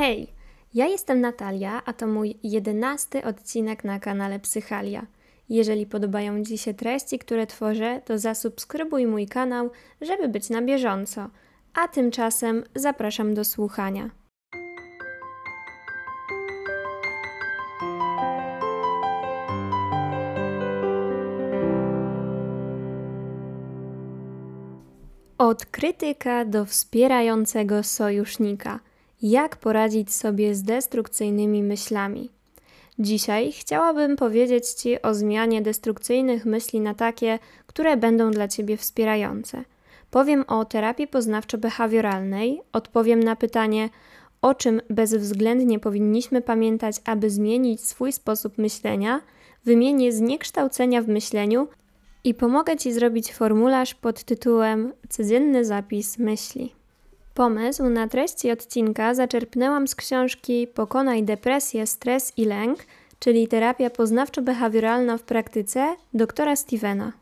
Hej, ja jestem Natalia, a to mój jedenasty odcinek na kanale Psychalia. Jeżeli podobają Ci się treści, które tworzę, to zasubskrybuj mój kanał, żeby być na bieżąco. A tymczasem zapraszam do słuchania. Od krytyka do wspierającego sojusznika. Jak poradzić sobie z destrukcyjnymi myślami? Dzisiaj chciałabym powiedzieć Ci o zmianie destrukcyjnych myśli na takie, które będą dla Ciebie wspierające. Powiem o terapii poznawczo-behawioralnej, odpowiem na pytanie, o czym bezwzględnie powinniśmy pamiętać, aby zmienić swój sposób myślenia, wymienię zniekształcenia w myśleniu i pomogę Ci zrobić formularz pod tytułem Codzienny zapis myśli. Pomysł na treści odcinka zaczerpnęłam z książki Pokonaj depresję, stres i lęk, czyli terapia poznawczo-behawioralna w praktyce doktora Stevena.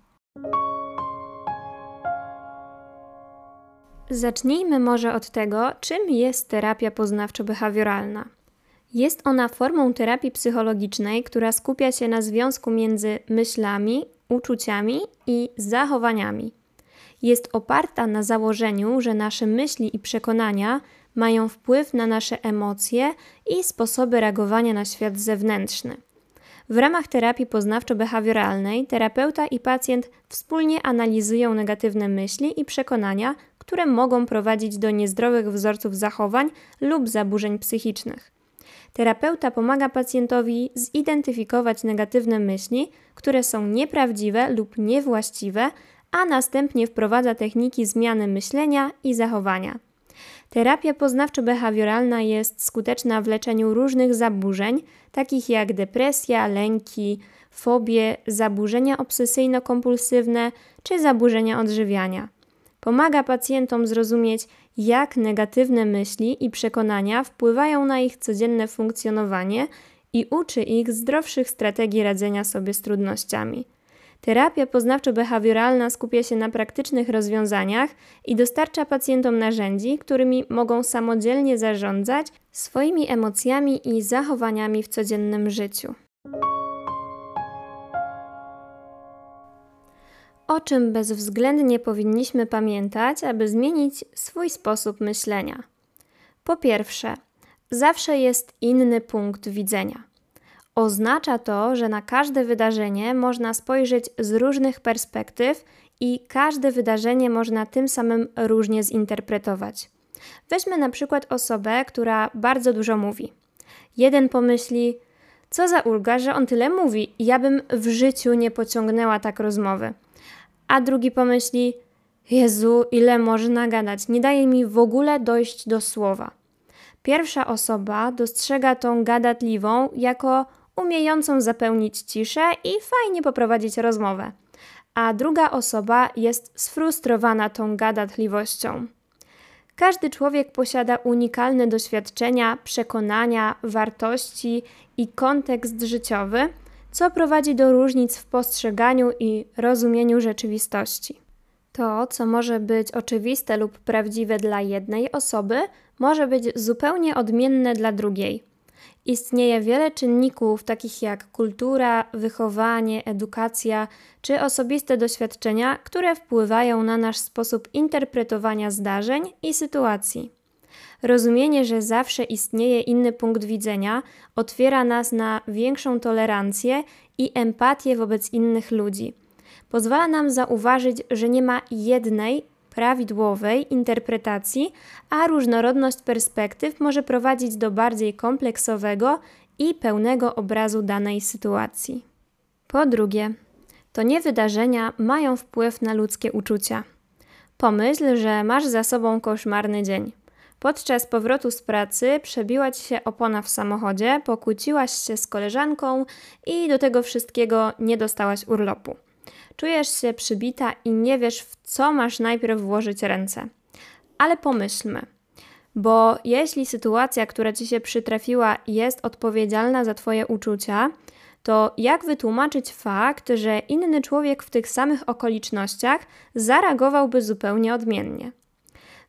Zacznijmy może od tego, czym jest terapia poznawczo-behawioralna. Jest ona formą terapii psychologicznej, która skupia się na związku między myślami, uczuciami i zachowaniami. Jest oparta na założeniu, że nasze myśli i przekonania mają wpływ na nasze emocje i sposoby reagowania na świat zewnętrzny. W ramach terapii poznawczo-behawioralnej terapeuta i pacjent wspólnie analizują negatywne myśli i przekonania, które mogą prowadzić do niezdrowych wzorców zachowań lub zaburzeń psychicznych. Terapeuta pomaga pacjentowi zidentyfikować negatywne myśli, które są nieprawdziwe lub niewłaściwe, a następnie wprowadza techniki zmiany myślenia i zachowania. Terapia poznawczo-behawioralna jest skuteczna w leczeniu różnych zaburzeń, takich jak depresja, lęki, fobie, zaburzenia obsesyjno-kompulsywne czy zaburzenia odżywiania. Pomaga pacjentom zrozumieć, jak negatywne myśli i przekonania wpływają na ich codzienne funkcjonowanie i uczy ich zdrowszych strategii radzenia sobie z trudnościami. Terapia poznawczo-behawioralna skupia się na praktycznych rozwiązaniach i dostarcza pacjentom narzędzi, którymi mogą samodzielnie zarządzać swoimi emocjami i zachowaniami w codziennym życiu. O czym bezwzględnie powinniśmy pamiętać, aby zmienić swój sposób myślenia? Po pierwsze, zawsze jest inny punkt widzenia. Oznacza to, że na każde wydarzenie można spojrzeć z różnych perspektyw i każde wydarzenie można tym samym różnie zinterpretować. Weźmy na przykład osobę, która bardzo dużo mówi. Jeden pomyśli, co za ulga, że on tyle mówi, ja bym w życiu nie pociągnęła tak rozmowy. A drugi pomyśli, Jezu, ile można gadać, nie daje mi w ogóle dojść do słowa. Pierwsza osoba dostrzega tą gadatliwą jako umiejącą zapełnić ciszę i fajnie poprowadzić rozmowę, a druga osoba jest sfrustrowana tą gadatliwością. Każdy człowiek posiada unikalne doświadczenia, przekonania, wartości i kontekst życiowy, co prowadzi do różnic w postrzeganiu i rozumieniu rzeczywistości. To, co może być oczywiste lub prawdziwe dla jednej osoby, może być zupełnie odmienne dla drugiej. Istnieje wiele czynników, takich jak kultura, wychowanie, edukacja czy osobiste doświadczenia, które wpływają na nasz sposób interpretowania zdarzeń i sytuacji. Rozumienie, że zawsze istnieje inny punkt widzenia, otwiera nas na większą tolerancję i empatię wobec innych ludzi. Pozwala nam zauważyć, że nie ma jednej prawidłowej interpretacji, a różnorodność perspektyw może prowadzić do bardziej kompleksowego i pełnego obrazu danej sytuacji. Po drugie, to nie wydarzenia mają wpływ na ludzkie uczucia. Pomyśl, że masz za sobą koszmarny dzień. Podczas powrotu z pracy przebiła ci się opona w samochodzie, pokłóciłaś się z koleżanką i do tego wszystkiego nie dostałaś urlopu. Czujesz się przybita i nie wiesz, w co masz najpierw włożyć ręce. Ale pomyślmy, bo jeśli sytuacja, która ci się przytrafiła, jest odpowiedzialna za Twoje uczucia, to jak wytłumaczyć fakt, że inny człowiek w tych samych okolicznościach zareagowałby zupełnie odmiennie?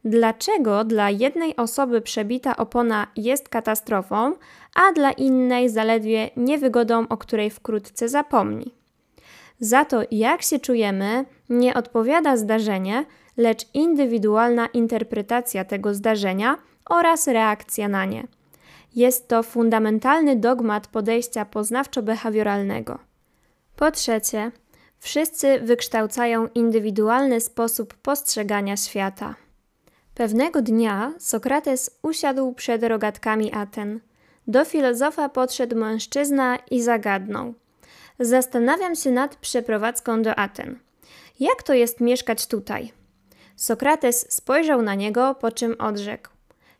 dlaczego dla jednej osoby przebita opona jest katastrofą, a dla innej zaledwie niewygodą, o której wkrótce zapomni. Za to, jak się czujemy, nie odpowiada zdarzenie, lecz indywidualna interpretacja tego zdarzenia oraz reakcja na nie. Jest to fundamentalny dogmat podejścia poznawczo-behawioralnego. Po trzecie, wszyscy wykształcają indywidualny sposób postrzegania świata. Pewnego dnia Sokrates usiadł przed rogatkami Aten. Do filozofa podszedł mężczyzna i zagadnął. Zastanawiam się nad przeprowadzką do Aten. Jak to jest mieszkać tutaj? Sokrates spojrzał na niego, po czym odrzekł: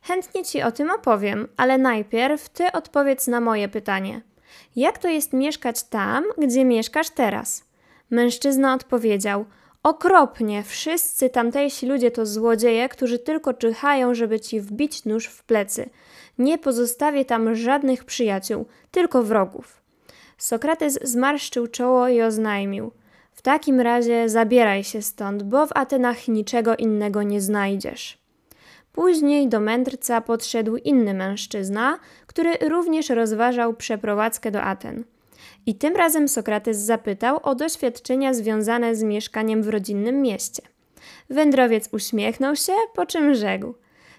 Chętnie ci o tym opowiem, ale najpierw ty odpowiedz na moje pytanie. Jak to jest mieszkać tam, gdzie mieszkasz teraz? Mężczyzna odpowiedział: Okropnie, wszyscy tamtejsi ludzie to złodzieje, którzy tylko czyhają, żeby ci wbić nóż w plecy. Nie pozostawię tam żadnych przyjaciół, tylko wrogów. Sokrates zmarszczył czoło i oznajmił: W takim razie zabieraj się stąd, bo w Atenach niczego innego nie znajdziesz. Później do mędrca podszedł inny mężczyzna, który również rozważał przeprowadzkę do Aten. I tym razem Sokrates zapytał o doświadczenia związane z mieszkaniem w rodzinnym mieście. Wędrowiec uśmiechnął się, po czym rzekł: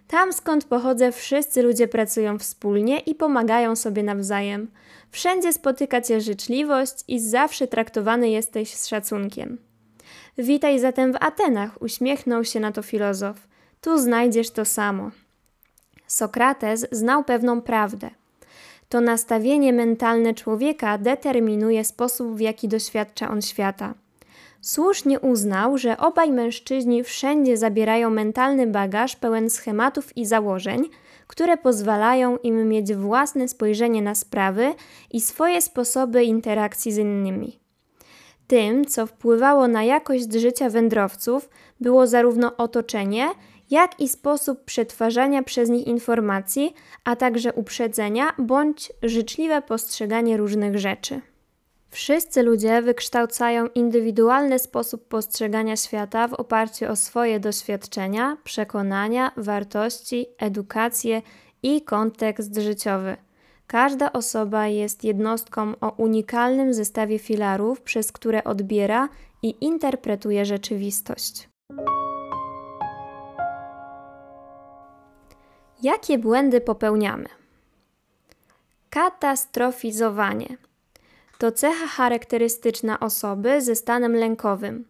Tam skąd pochodzę, wszyscy ludzie pracują wspólnie i pomagają sobie nawzajem. Wszędzie spotyka cię życzliwość i zawsze traktowany jesteś z szacunkiem. Witaj zatem w Atenach, uśmiechnął się na to filozof. Tu znajdziesz to samo. Sokrates znał pewną prawdę. To nastawienie mentalne człowieka determinuje sposób, w jaki doświadcza on świata. Słusznie uznał, że obaj mężczyźni wszędzie zabierają mentalny bagaż pełen schematów i założeń, które pozwalają im mieć własne spojrzenie na sprawy i swoje sposoby interakcji z innymi. Tym, co wpływało na jakość życia wędrowców, było zarówno otoczenie, jak i sposób przetwarzania przez nich informacji, a także uprzedzenia bądź życzliwe postrzeganie różnych rzeczy. Wszyscy ludzie wykształcają indywidualny sposób postrzegania świata w oparciu o swoje doświadczenia, przekonania, wartości, edukację i kontekst życiowy. Każda osoba jest jednostką o unikalnym zestawie filarów, przez które odbiera i interpretuje rzeczywistość. Jakie błędy popełniamy? Katastrofizowanie to cecha charakterystyczna osoby ze stanem lękowym.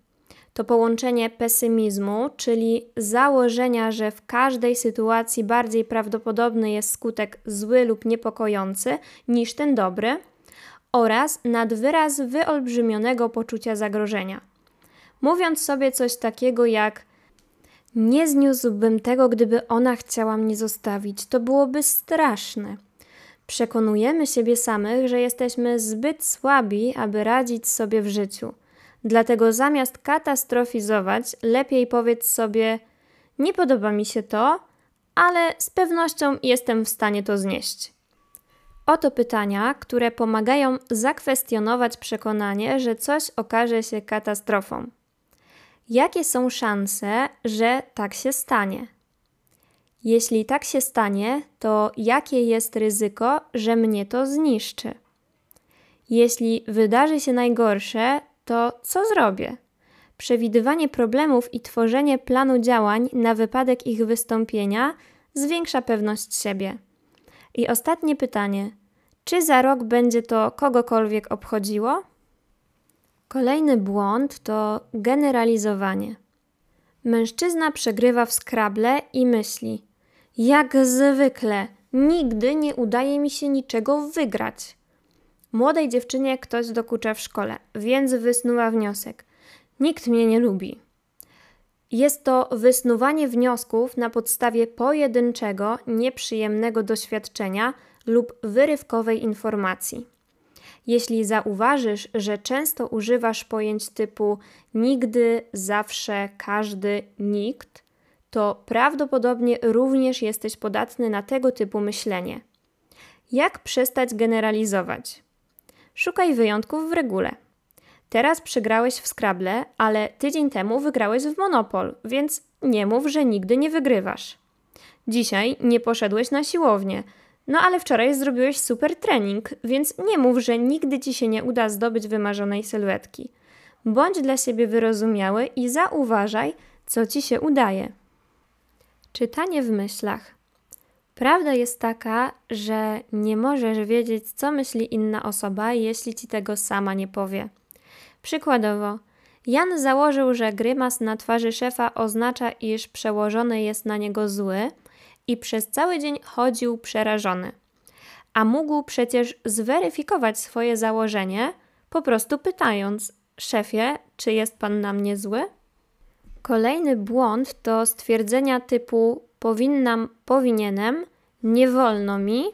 To połączenie pesymizmu, czyli założenia, że w każdej sytuacji bardziej prawdopodobny jest skutek zły lub niepokojący niż ten dobry, oraz nadwyraz wyolbrzymionego poczucia zagrożenia. Mówiąc sobie coś takiego jak nie zniósłbym tego, gdyby ona chciała mnie zostawić. To byłoby straszne. Przekonujemy siebie samych, że jesteśmy zbyt słabi, aby radzić sobie w życiu. Dlatego zamiast katastrofizować, lepiej powiedz sobie: Nie podoba mi się to, ale z pewnością jestem w stanie to znieść. Oto pytania, które pomagają zakwestionować przekonanie, że coś okaże się katastrofą. Jakie są szanse, że tak się stanie? Jeśli tak się stanie, to jakie jest ryzyko, że mnie to zniszczy? Jeśli wydarzy się najgorsze, to co zrobię? Przewidywanie problemów i tworzenie planu działań na wypadek ich wystąpienia zwiększa pewność siebie. I ostatnie pytanie: czy za rok będzie to kogokolwiek obchodziło? Kolejny błąd to generalizowanie. Mężczyzna przegrywa w skrable i myśli: Jak zwykle, nigdy nie udaje mi się niczego wygrać. Młodej dziewczynie ktoś dokucza w szkole, więc wysnuwa wniosek: Nikt mnie nie lubi. Jest to wysnuwanie wniosków na podstawie pojedynczego, nieprzyjemnego doświadczenia lub wyrywkowej informacji. Jeśli zauważysz, że często używasz pojęć typu nigdy, zawsze, każdy, nikt, to prawdopodobnie również jesteś podatny na tego typu myślenie. Jak przestać generalizować? Szukaj wyjątków w regule. Teraz przegrałeś w Scrabble, ale tydzień temu wygrałeś w Monopol, więc nie mów, że nigdy nie wygrywasz. Dzisiaj nie poszedłeś na siłownię, no ale wczoraj zrobiłeś super trening, więc nie mów, że nigdy ci się nie uda zdobyć wymarzonej sylwetki. Bądź dla siebie wyrozumiały i zauważaj, co ci się udaje. Czytanie w myślach. Prawda jest taka, że nie możesz wiedzieć, co myśli inna osoba, jeśli ci tego sama nie powie. Przykładowo, Jan założył, że grymas na twarzy szefa oznacza, iż przełożony jest na niego zły i przez cały dzień chodził przerażony. A mógł przecież zweryfikować swoje założenie, po prostu pytając: Szefie, czy jest pan na mnie zły? Kolejny błąd to stwierdzenia typu powinnam, powinienem, nie wolno mi,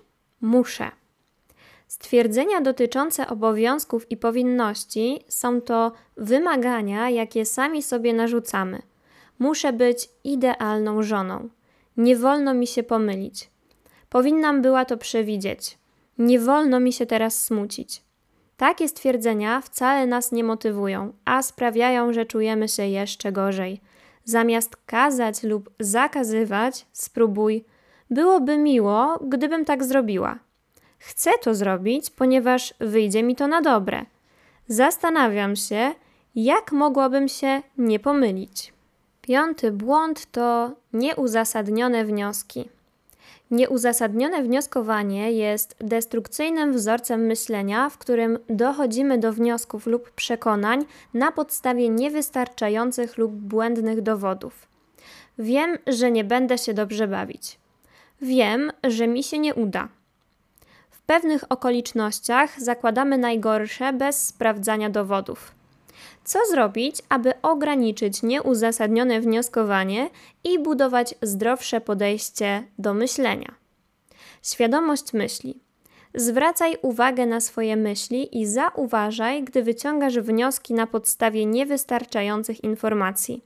muszę. Stwierdzenia dotyczące obowiązków i powinności są to wymagania, jakie sami sobie narzucamy. Muszę być idealną żoną. Nie wolno mi się pomylić. Powinnam była to przewidzieć. Nie wolno mi się teraz smucić. Takie stwierdzenia wcale nas nie motywują, a sprawiają, że czujemy się jeszcze gorzej. Zamiast kazać lub zakazywać, spróbuj. Byłoby miło, gdybym tak zrobiła. Chcę to zrobić, ponieważ wyjdzie mi to na dobre. Zastanawiam się, jak mogłabym się nie pomylić. Piąty błąd to nieuzasadnione wnioski. Nieuzasadnione wnioskowanie jest destrukcyjnym wzorcem myślenia, w którym dochodzimy do wniosków lub przekonań na podstawie niewystarczających lub błędnych dowodów. Wiem, że nie będę się dobrze bawić. Wiem, że mi się nie uda. W pewnych okolicznościach zakładamy najgorsze bez sprawdzania dowodów. Co zrobić, aby ograniczyć nieuzasadnione wnioskowanie i budować zdrowsze podejście do myślenia? Świadomość myśli. Zwracaj uwagę na swoje myśli i zauważaj, gdy wyciągasz wnioski na podstawie niewystarczających informacji.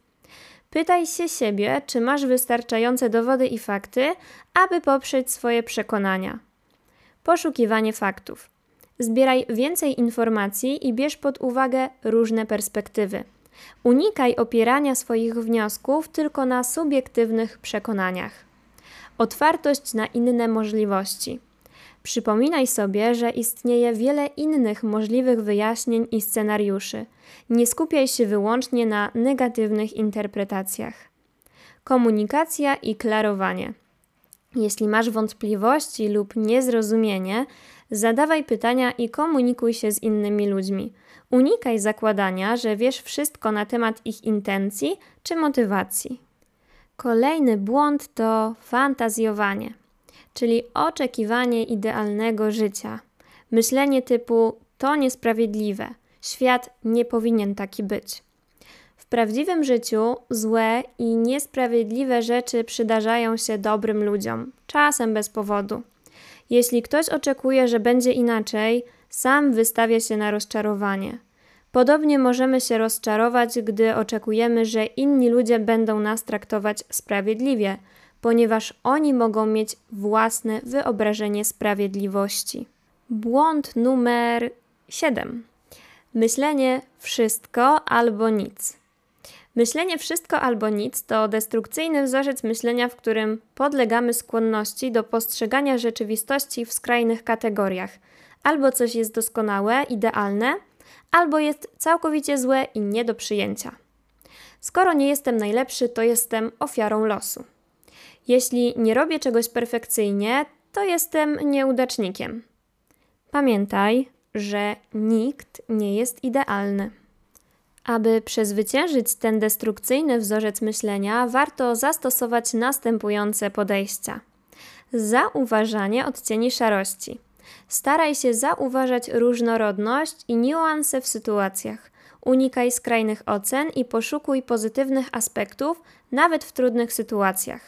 Pytaj się siebie, czy masz wystarczające dowody i fakty, aby poprzeć swoje przekonania. Poszukiwanie faktów. Zbieraj więcej informacji i bierz pod uwagę różne perspektywy. Unikaj opierania swoich wniosków tylko na subiektywnych przekonaniach. Otwartość na inne możliwości. Przypominaj sobie, że istnieje wiele innych możliwych wyjaśnień i scenariuszy. Nie skupiaj się wyłącznie na negatywnych interpretacjach. Komunikacja i klarowanie. Jeśli masz wątpliwości lub niezrozumienie, zadawaj pytania i komunikuj się z innymi ludźmi. Unikaj zakładania, że wiesz wszystko na temat ich intencji czy motywacji. Kolejny błąd to fantazjowanie, czyli oczekiwanie idealnego życia. Myślenie typu to niesprawiedliwe, świat nie powinien taki być. W prawdziwym życiu złe i niesprawiedliwe rzeczy przydarzają się dobrym ludziom, czasem bez powodu. Jeśli ktoś oczekuje, że będzie inaczej, sam wystawia się na rozczarowanie. Podobnie możemy się rozczarować, gdy oczekujemy, że inni ludzie będą nas traktować sprawiedliwie, ponieważ oni mogą mieć własne wyobrażenie sprawiedliwości. Błąd numer 7. Myślenie wszystko albo nic. Myślenie wszystko albo nic to destrukcyjny wzorzec myślenia, w którym podlegamy skłonności do postrzegania rzeczywistości w skrajnych kategoriach. Albo coś jest doskonałe, idealne, albo jest całkowicie złe i nie do przyjęcia. Skoro nie jestem najlepszy, to jestem ofiarą losu. Jeśli nie robię czegoś perfekcyjnie, to jestem nieudacznikiem. Pamiętaj, że nikt nie jest idealny. Aby przezwyciężyć ten destrukcyjny wzorzec myślenia, warto zastosować następujące podejścia. Zauważanie odcieni szarości. Staraj się zauważać różnorodność i niuanse w sytuacjach. Unikaj skrajnych ocen i poszukuj pozytywnych aspektów, nawet w trudnych sytuacjach.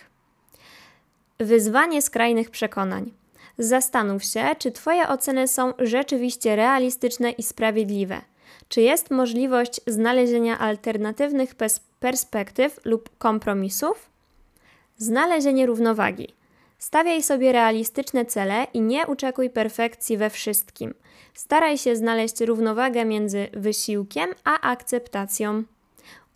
Wyzwanie skrajnych przekonań. Zastanów się, czy Twoje oceny są rzeczywiście realistyczne i sprawiedliwe. Czy jest możliwość znalezienia alternatywnych perspektyw lub kompromisów? Znalezienie równowagi. Stawiaj sobie realistyczne cele i nie oczekuj perfekcji we wszystkim. Staraj się znaleźć równowagę między wysiłkiem a akceptacją.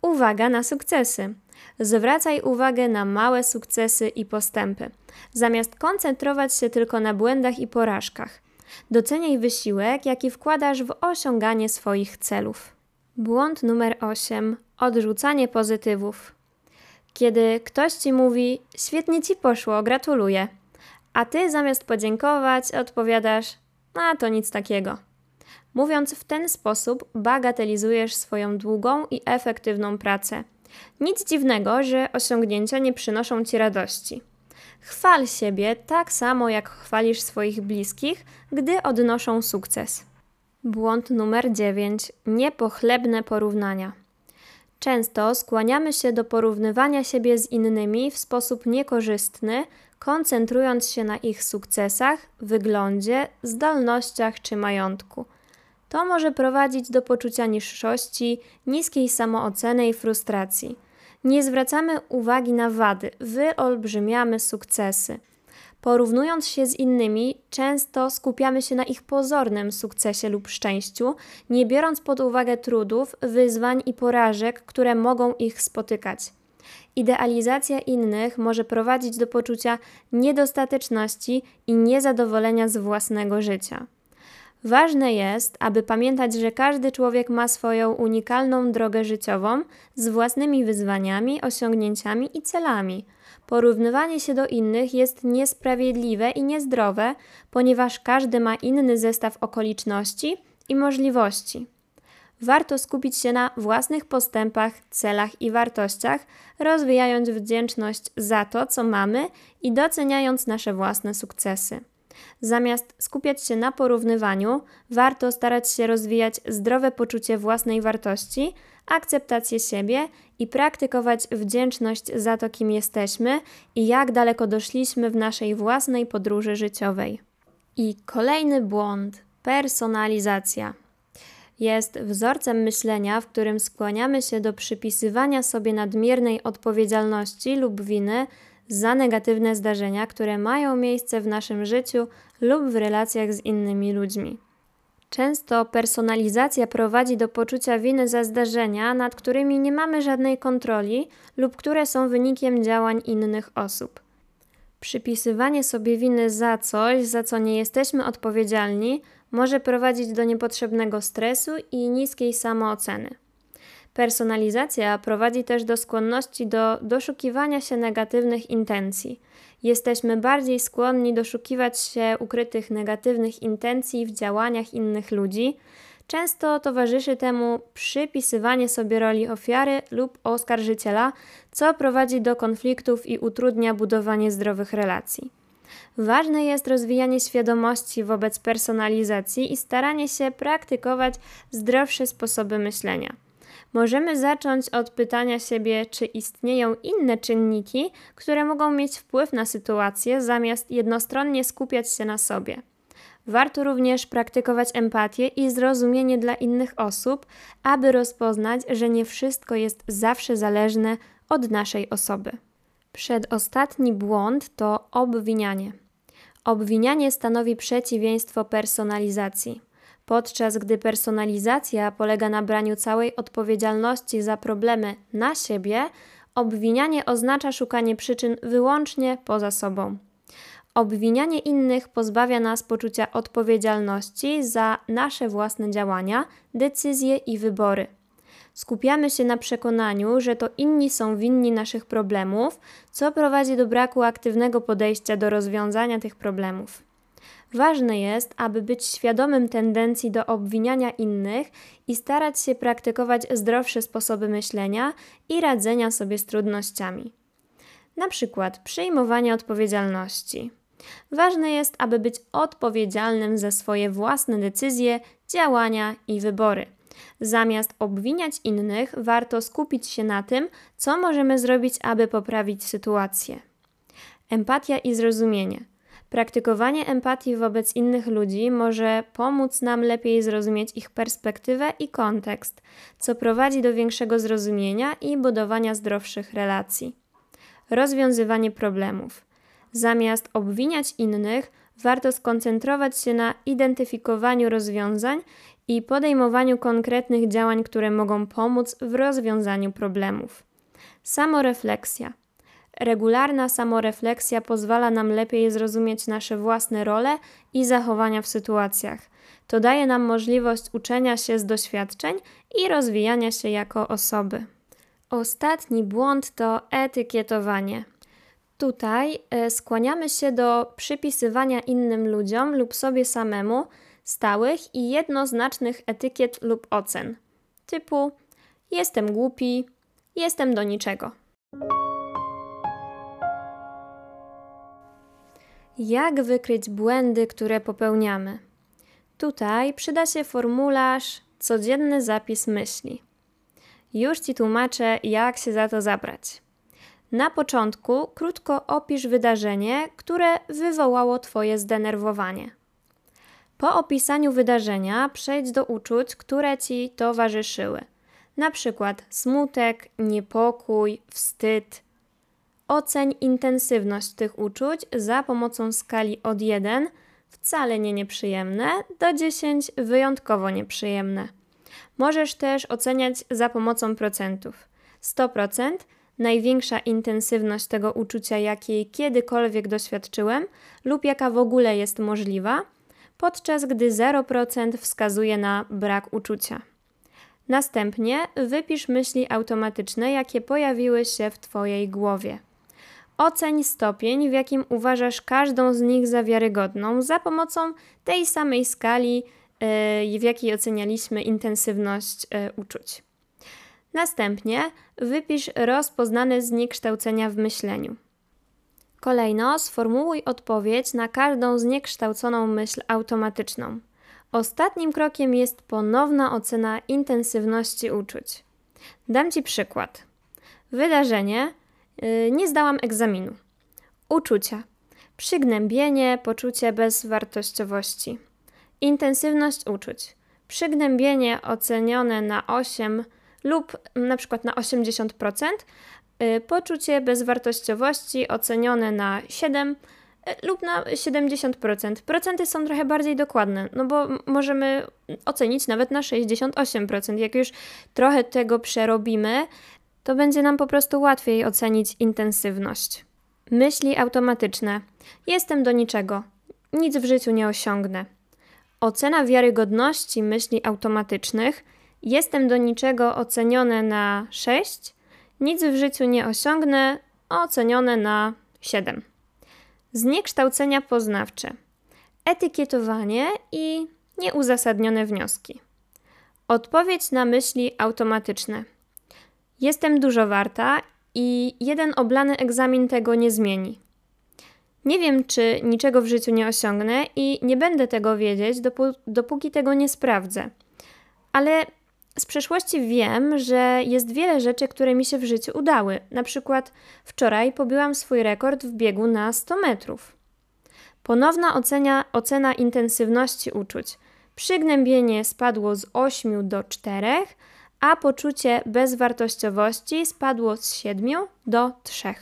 Uwaga na sukcesy. Zwracaj uwagę na małe sukcesy i postępy, zamiast koncentrować się tylko na błędach i porażkach. Doceniaj wysiłek, jaki wkładasz w osiąganie swoich celów. Błąd numer 8. Odrzucanie pozytywów. Kiedy ktoś ci mówi: Świetnie ci poszło, gratuluję, a ty zamiast podziękować odpowiadasz: A to nic takiego. Mówiąc w ten sposób, bagatelizujesz swoją długą i efektywną pracę. Nic dziwnego, że osiągnięcia nie przynoszą ci radości. Chwal siebie tak samo, jak chwalisz swoich bliskich, gdy odnoszą sukces. Błąd numer 9. Niepochlebne porównania. Często skłaniamy się do porównywania siebie z innymi w sposób niekorzystny, koncentrując się na ich sukcesach, wyglądzie, zdolnościach czy majątku. To może prowadzić do poczucia niższości, niskiej samooceny i frustracji. Nie zwracamy uwagi na wady, wyolbrzymiamy sukcesy. Porównując się z innymi, często skupiamy się na ich pozornym sukcesie lub szczęściu, nie biorąc pod uwagę trudów, wyzwań i porażek, które mogą ich spotykać. Idealizacja innych może prowadzić do poczucia niedostateczności i niezadowolenia z własnego życia. Ważne jest, aby pamiętać, że każdy człowiek ma swoją unikalną drogę życiową z własnymi wyzwaniami, osiągnięciami i celami. Porównywanie się do innych jest niesprawiedliwe i niezdrowe, ponieważ każdy ma inny zestaw okoliczności i możliwości. Warto skupić się na własnych postępach, celach i wartościach, rozwijając wdzięczność za to, co mamy i doceniając nasze własne sukcesy. Zamiast skupiać się na porównywaniu, warto starać się rozwijać zdrowe poczucie własnej wartości, akceptację siebie i praktykować wdzięczność za to, kim jesteśmy i jak daleko doszliśmy w naszej własnej podróży życiowej. I kolejny błąd personalizacja. Jest wzorcem myślenia, w którym skłaniamy się do przypisywania sobie nadmiernej odpowiedzialności lub winy za negatywne zdarzenia, które mają miejsce w naszym życiu lub w relacjach z innymi ludźmi. Często personalizacja prowadzi do poczucia winy za zdarzenia, nad którymi nie mamy żadnej kontroli lub które są wynikiem działań innych osób. Przypisywanie sobie winy za coś, za co nie jesteśmy odpowiedzialni, może prowadzić do niepotrzebnego stresu i niskiej samooceny. Personalizacja prowadzi też do skłonności do doszukiwania się negatywnych intencji. Jesteśmy bardziej skłonni doszukiwać się ukrytych negatywnych intencji w działaniach innych ludzi. Często towarzyszy temu przypisywanie sobie roli ofiary lub oskarżyciela, co prowadzi do konfliktów i utrudnia budowanie zdrowych relacji. Ważne jest rozwijanie świadomości wobec personalizacji i staranie się praktykować zdrowsze sposoby myślenia. Możemy zacząć od pytania siebie, czy istnieją inne czynniki, które mogą mieć wpływ na sytuację, zamiast jednostronnie skupiać się na sobie. Warto również praktykować empatię i zrozumienie dla innych osób, aby rozpoznać, że nie wszystko jest zawsze zależne od naszej osoby. Przedostatni błąd to obwinianie. Obwinianie stanowi przeciwieństwo personalizacji. Podczas gdy personalizacja polega na braniu całej odpowiedzialności za problemy na siebie, obwinianie oznacza szukanie przyczyn wyłącznie poza sobą. Obwinianie innych pozbawia nas poczucia odpowiedzialności za nasze własne działania, decyzje i wybory. Skupiamy się na przekonaniu, że to inni są winni naszych problemów, co prowadzi do braku aktywnego podejścia do rozwiązania tych problemów. Ważne jest, aby być świadomym tendencji do obwiniania innych i starać się praktykować zdrowsze sposoby myślenia i radzenia sobie z trudnościami. Na przykład przyjmowanie odpowiedzialności. Ważne jest, aby być odpowiedzialnym za swoje własne decyzje, działania i wybory. Zamiast obwiniać innych, warto skupić się na tym, co możemy zrobić, aby poprawić sytuację. Empatia i zrozumienie. Praktykowanie empatii wobec innych ludzi może pomóc nam lepiej zrozumieć ich perspektywę i kontekst, co prowadzi do większego zrozumienia i budowania zdrowszych relacji. Rozwiązywanie problemów. Zamiast obwiniać innych, warto skoncentrować się na identyfikowaniu rozwiązań i podejmowaniu konkretnych działań, które mogą pomóc w rozwiązaniu problemów. Samorefleksja. Regularna samorefleksja pozwala nam lepiej zrozumieć nasze własne role i zachowania w sytuacjach. To daje nam możliwość uczenia się z doświadczeń i rozwijania się jako osoby. Ostatni błąd to etykietowanie. Tutaj e, skłaniamy się do przypisywania innym ludziom lub sobie samemu stałych i jednoznacznych etykiet lub ocen, typu jestem głupi, jestem do niczego. Jak wykryć błędy, które popełniamy? Tutaj przyda się formularz codzienny zapis myśli. Już Ci tłumaczę, jak się za to zabrać. Na początku krótko opisz wydarzenie, które wywołało Twoje zdenerwowanie. Po opisaniu wydarzenia przejdź do uczuć, które Ci towarzyszyły. Na przykład smutek, niepokój, wstyd. Oceń intensywność tych uczuć za pomocą skali od 1 wcale nie nieprzyjemne do 10 wyjątkowo nieprzyjemne. Możesz też oceniać za pomocą procentów. 100% największa intensywność tego uczucia, jakiej kiedykolwiek doświadczyłem, lub jaka w ogóle jest możliwa, podczas gdy 0% wskazuje na brak uczucia. Następnie wypisz myśli automatyczne, jakie pojawiły się w Twojej głowie. Oceń stopień, w jakim uważasz każdą z nich za wiarygodną, za pomocą tej samej skali, yy, w jakiej ocenialiśmy intensywność yy, uczuć. Następnie wypisz rozpoznane zniekształcenia w myśleniu. Kolejno sformułuj odpowiedź na każdą zniekształconą myśl automatyczną. Ostatnim krokiem jest ponowna ocena intensywności uczuć. Dam Ci przykład. Wydarzenie nie zdałam egzaminu. Uczucia. Przygnębienie, poczucie bezwartościowości. Intensywność uczuć. Przygnębienie ocenione na 8 lub na przykład na 80%, y, poczucie bezwartościowości ocenione na 7 y, lub na 70%. Procenty są trochę bardziej dokładne, no bo możemy ocenić nawet na 68%. Jak już trochę tego przerobimy, to będzie nam po prostu łatwiej ocenić intensywność. Myśli automatyczne. Jestem do niczego. Nic w życiu nie osiągnę. Ocena wiarygodności myśli automatycznych – Jestem do niczego ocenione na 6, nic w życiu nie osiągnę, ocenione na 7. Zniekształcenia poznawcze, etykietowanie i nieuzasadnione wnioski. Odpowiedź na myśli automatyczne. Jestem dużo warta i jeden oblany egzamin tego nie zmieni. Nie wiem, czy niczego w życiu nie osiągnę i nie będę tego wiedzieć, dopóki tego nie sprawdzę. Ale z przeszłości wiem, że jest wiele rzeczy, które mi się w życiu udały. Na przykład wczoraj pobiłam swój rekord w biegu na 100 metrów. Ponowna ocenia, ocena intensywności uczuć. Przygnębienie spadło z 8 do 4, a poczucie bezwartościowości spadło z 7 do 3.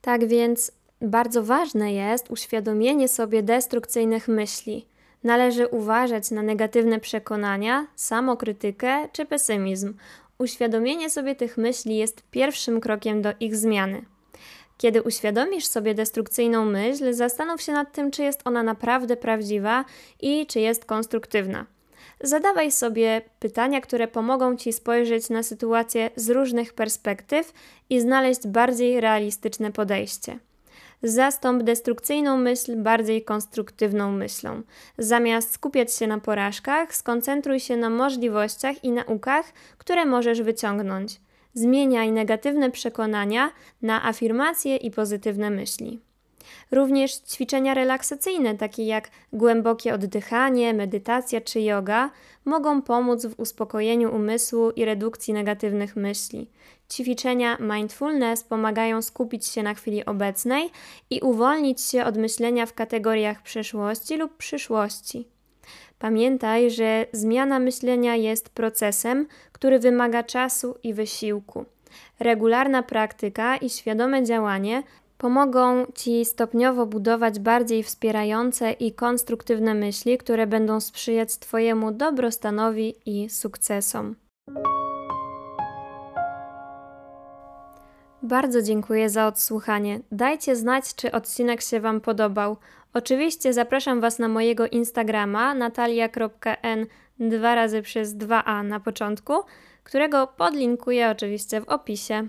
Tak więc bardzo ważne jest uświadomienie sobie destrukcyjnych myśli – Należy uważać na negatywne przekonania, samokrytykę czy pesymizm. Uświadomienie sobie tych myśli jest pierwszym krokiem do ich zmiany. Kiedy uświadomisz sobie destrukcyjną myśl, zastanów się nad tym, czy jest ona naprawdę prawdziwa i czy jest konstruktywna. Zadawaj sobie pytania, które pomogą ci spojrzeć na sytuację z różnych perspektyw i znaleźć bardziej realistyczne podejście. Zastąp destrukcyjną myśl bardziej konstruktywną myślą. Zamiast skupiać się na porażkach, skoncentruj się na możliwościach i naukach, które możesz wyciągnąć. Zmieniaj negatywne przekonania na afirmacje i pozytywne myśli. Również ćwiczenia relaksacyjne, takie jak głębokie oddychanie, medytacja czy yoga, mogą pomóc w uspokojeniu umysłu i redukcji negatywnych myśli. Ćwiczenia mindfulness pomagają skupić się na chwili obecnej i uwolnić się od myślenia w kategoriach przeszłości lub przyszłości. Pamiętaj, że zmiana myślenia jest procesem, który wymaga czasu i wysiłku. Regularna praktyka i świadome działanie pomogą Ci stopniowo budować bardziej wspierające i konstruktywne myśli, które będą sprzyjać Twojemu dobrostanowi i sukcesom. Bardzo dziękuję za odsłuchanie. Dajcie znać, czy odcinek się Wam podobał. Oczywiście zapraszam Was na mojego Instagrama natalia.n dwa razy przez 2a na początku, którego podlinkuję oczywiście w opisie.